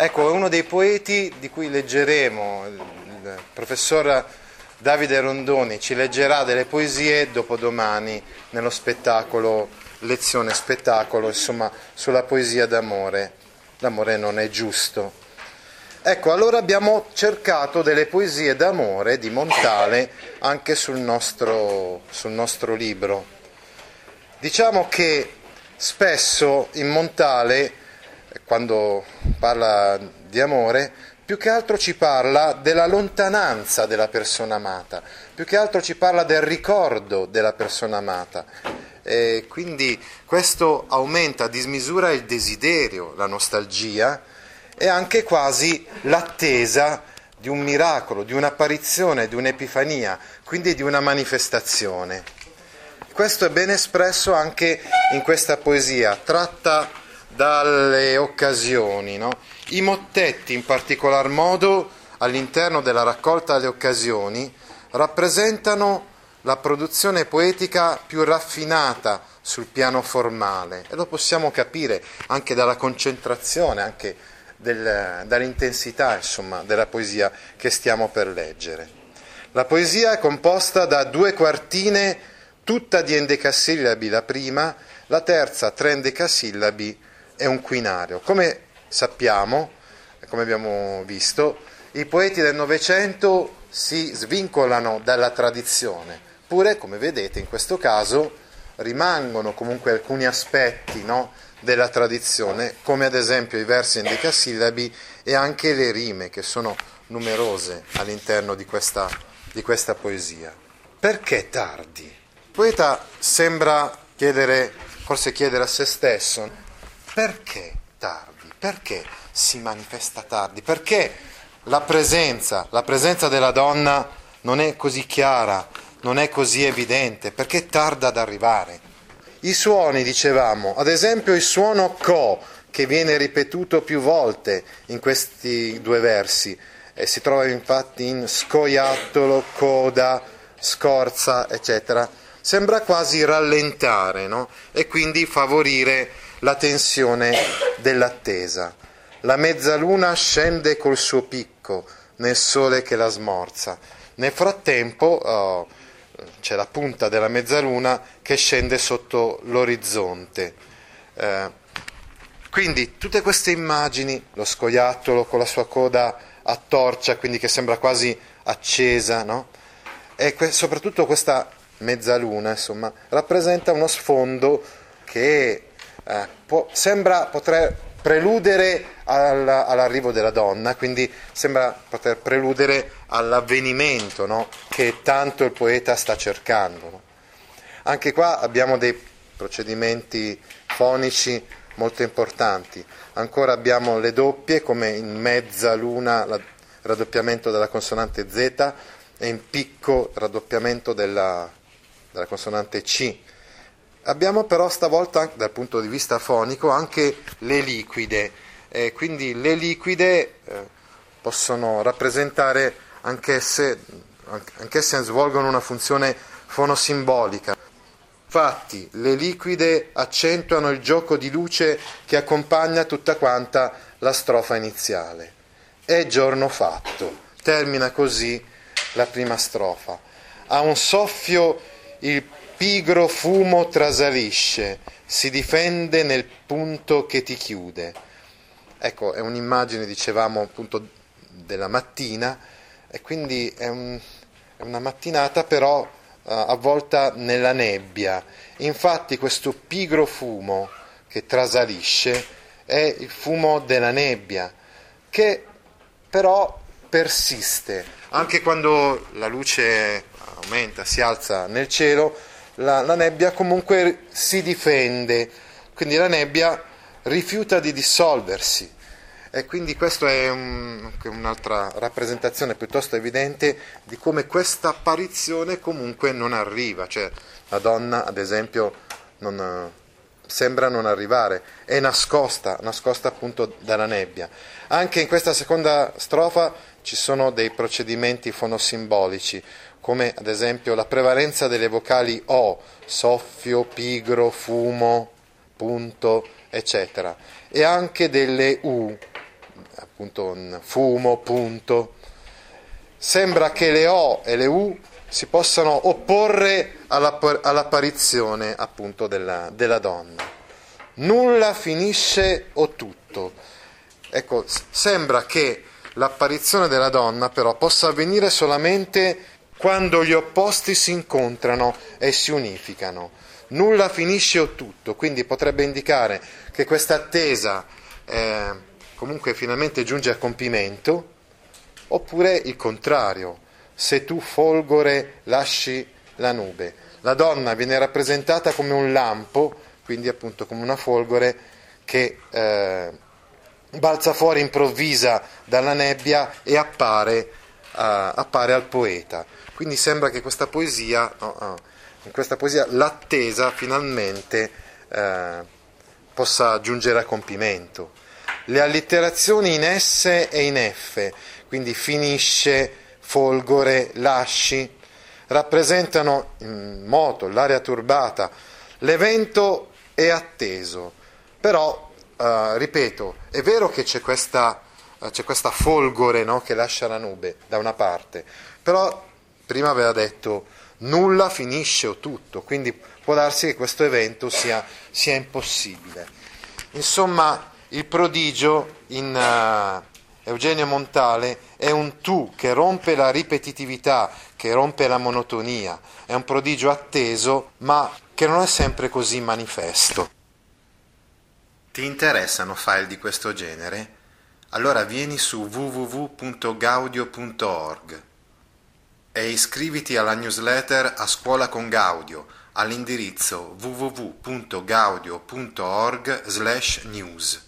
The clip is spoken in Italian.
Ecco, è uno dei poeti di cui leggeremo, il professor Davide Rondoni ci leggerà delle poesie dopodomani nello spettacolo, lezione spettacolo, insomma, sulla poesia d'amore. L'amore non è giusto. Ecco, allora abbiamo cercato delle poesie d'amore di Montale anche sul nostro, sul nostro libro. Diciamo che spesso in Montale, quando parla di amore, più che altro ci parla della lontananza della persona amata, più che altro ci parla del ricordo della persona amata. E quindi questo aumenta a dismisura il desiderio, la nostalgia e anche quasi l'attesa di un miracolo, di un'apparizione, di un'epifania, quindi di una manifestazione. Questo è ben espresso anche in questa poesia, tratta dalle occasioni. No? I mottetti, in particolar modo all'interno della raccolta delle occasioni, rappresentano la produzione poetica più raffinata sul piano formale e lo possiamo capire anche dalla concentrazione, anche del, dall'intensità insomma, della poesia che stiamo per leggere. La poesia è composta da due quartine, tutta di endecasillabi la prima, la terza tre endecasillabi e un quinario. Come sappiamo, come abbiamo visto, i poeti del Novecento si svincolano dalla tradizione, pure, come vedete, in questo caso rimangono comunque alcuni aspetti no, della tradizione, come ad esempio i versi endecasillabi e anche le rime, che sono numerose all'interno di questa, di questa poesia. Perché tardi? Il poeta sembra chiedere, forse chiedere a se stesso, perché tardi? Perché si manifesta tardi? Perché la presenza, la presenza della donna non è così chiara, non è così evidente? Perché tarda ad arrivare? I suoni, dicevamo, ad esempio il suono co, che viene ripetuto più volte in questi due versi, e si trova infatti in scoiattolo, coda, scorza, eccetera, sembra quasi rallentare no? e quindi favorire la tensione dell'attesa. La mezzaluna scende col suo picco nel sole che la smorza. Nel frattempo oh, c'è la punta della mezzaluna che scende sotto l'orizzonte. Eh, quindi tutte queste immagini, lo scoiattolo con la sua coda a torcia, quindi che sembra quasi accesa, no? e que- soprattutto questa mezzaluna, insomma, rappresenta uno sfondo che eh, può, sembra poter preludere alla, all'arrivo della donna, quindi sembra poter preludere all'avvenimento no? che tanto il poeta sta cercando. No? Anche qua abbiamo dei procedimenti fonici molto importanti. Ancora abbiamo le doppie, come in mezzaluna il raddoppiamento della consonante Z e in picco il raddoppiamento della, della consonante C. Abbiamo però stavolta, dal punto di vista fonico, anche le liquide, eh, quindi le liquide eh, possono rappresentare anch'esse, anch'esse svolgono una funzione fonosimbolica. Infatti, le liquide accentuano il gioco di luce che accompagna tutta quanta la strofa iniziale. È giorno fatto. Termina così la prima strofa. A un soffio il pigro fumo trasalisce, si difende nel punto che ti chiude. Ecco, è un'immagine, dicevamo, appunto della mattina, e quindi è, un, è una mattinata però uh, avvolta nella nebbia. Infatti questo pigro fumo che trasalisce è il fumo della nebbia, che però persiste, anche quando la luce aumenta, si alza nel cielo, la, la nebbia comunque si difende, quindi la nebbia rifiuta di dissolversi. E quindi questa è un, un'altra rappresentazione piuttosto evidente di come questa apparizione comunque non arriva, cioè la donna ad esempio non, sembra non arrivare, è nascosta, nascosta appunto dalla nebbia. Anche in questa seconda strofa ci sono dei procedimenti fonosimbolici, come ad esempio la prevalenza delle vocali O, soffio, pigro, fumo, punto, eccetera, e anche delle U, appunto fumo, punto. Sembra che le O e le U si possano opporre all'apparizione appunto della, della donna. Nulla finisce o tutto. Ecco, sembra che l'apparizione della donna però possa avvenire solamente quando gli opposti si incontrano e si unificano. Nulla finisce o tutto, quindi potrebbe indicare che questa attesa eh, comunque finalmente giunge a compimento, oppure il contrario, se tu folgore lasci la nube. La donna viene rappresentata come un lampo, quindi appunto come una folgore che eh, balza fuori improvvisa dalla nebbia e appare, appare al poeta. Quindi sembra che questa poesia, no, no, in questa poesia l'attesa finalmente uh, possa giungere a compimento. Le allitterazioni in S e in F, quindi finisce, folgore, lasci, rappresentano in moto l'area turbata, l'evento è atteso, però, eh, ripeto, è vero che c'è questa, eh, c'è questa folgore no, che lascia la nube da una parte, però prima aveva detto nulla finisce o tutto, quindi può darsi che questo evento sia, sia impossibile. Insomma, il prodigio in, uh, Eugenio Montale è un tu che rompe la ripetitività, che rompe la monotonia, è un prodigio atteso, ma che non è sempre così manifesto. Ti interessano file di questo genere? Allora vieni su www.gaudio.org e iscriviti alla newsletter A Scuola con Gaudio all'indirizzo www.gaudio.org/news.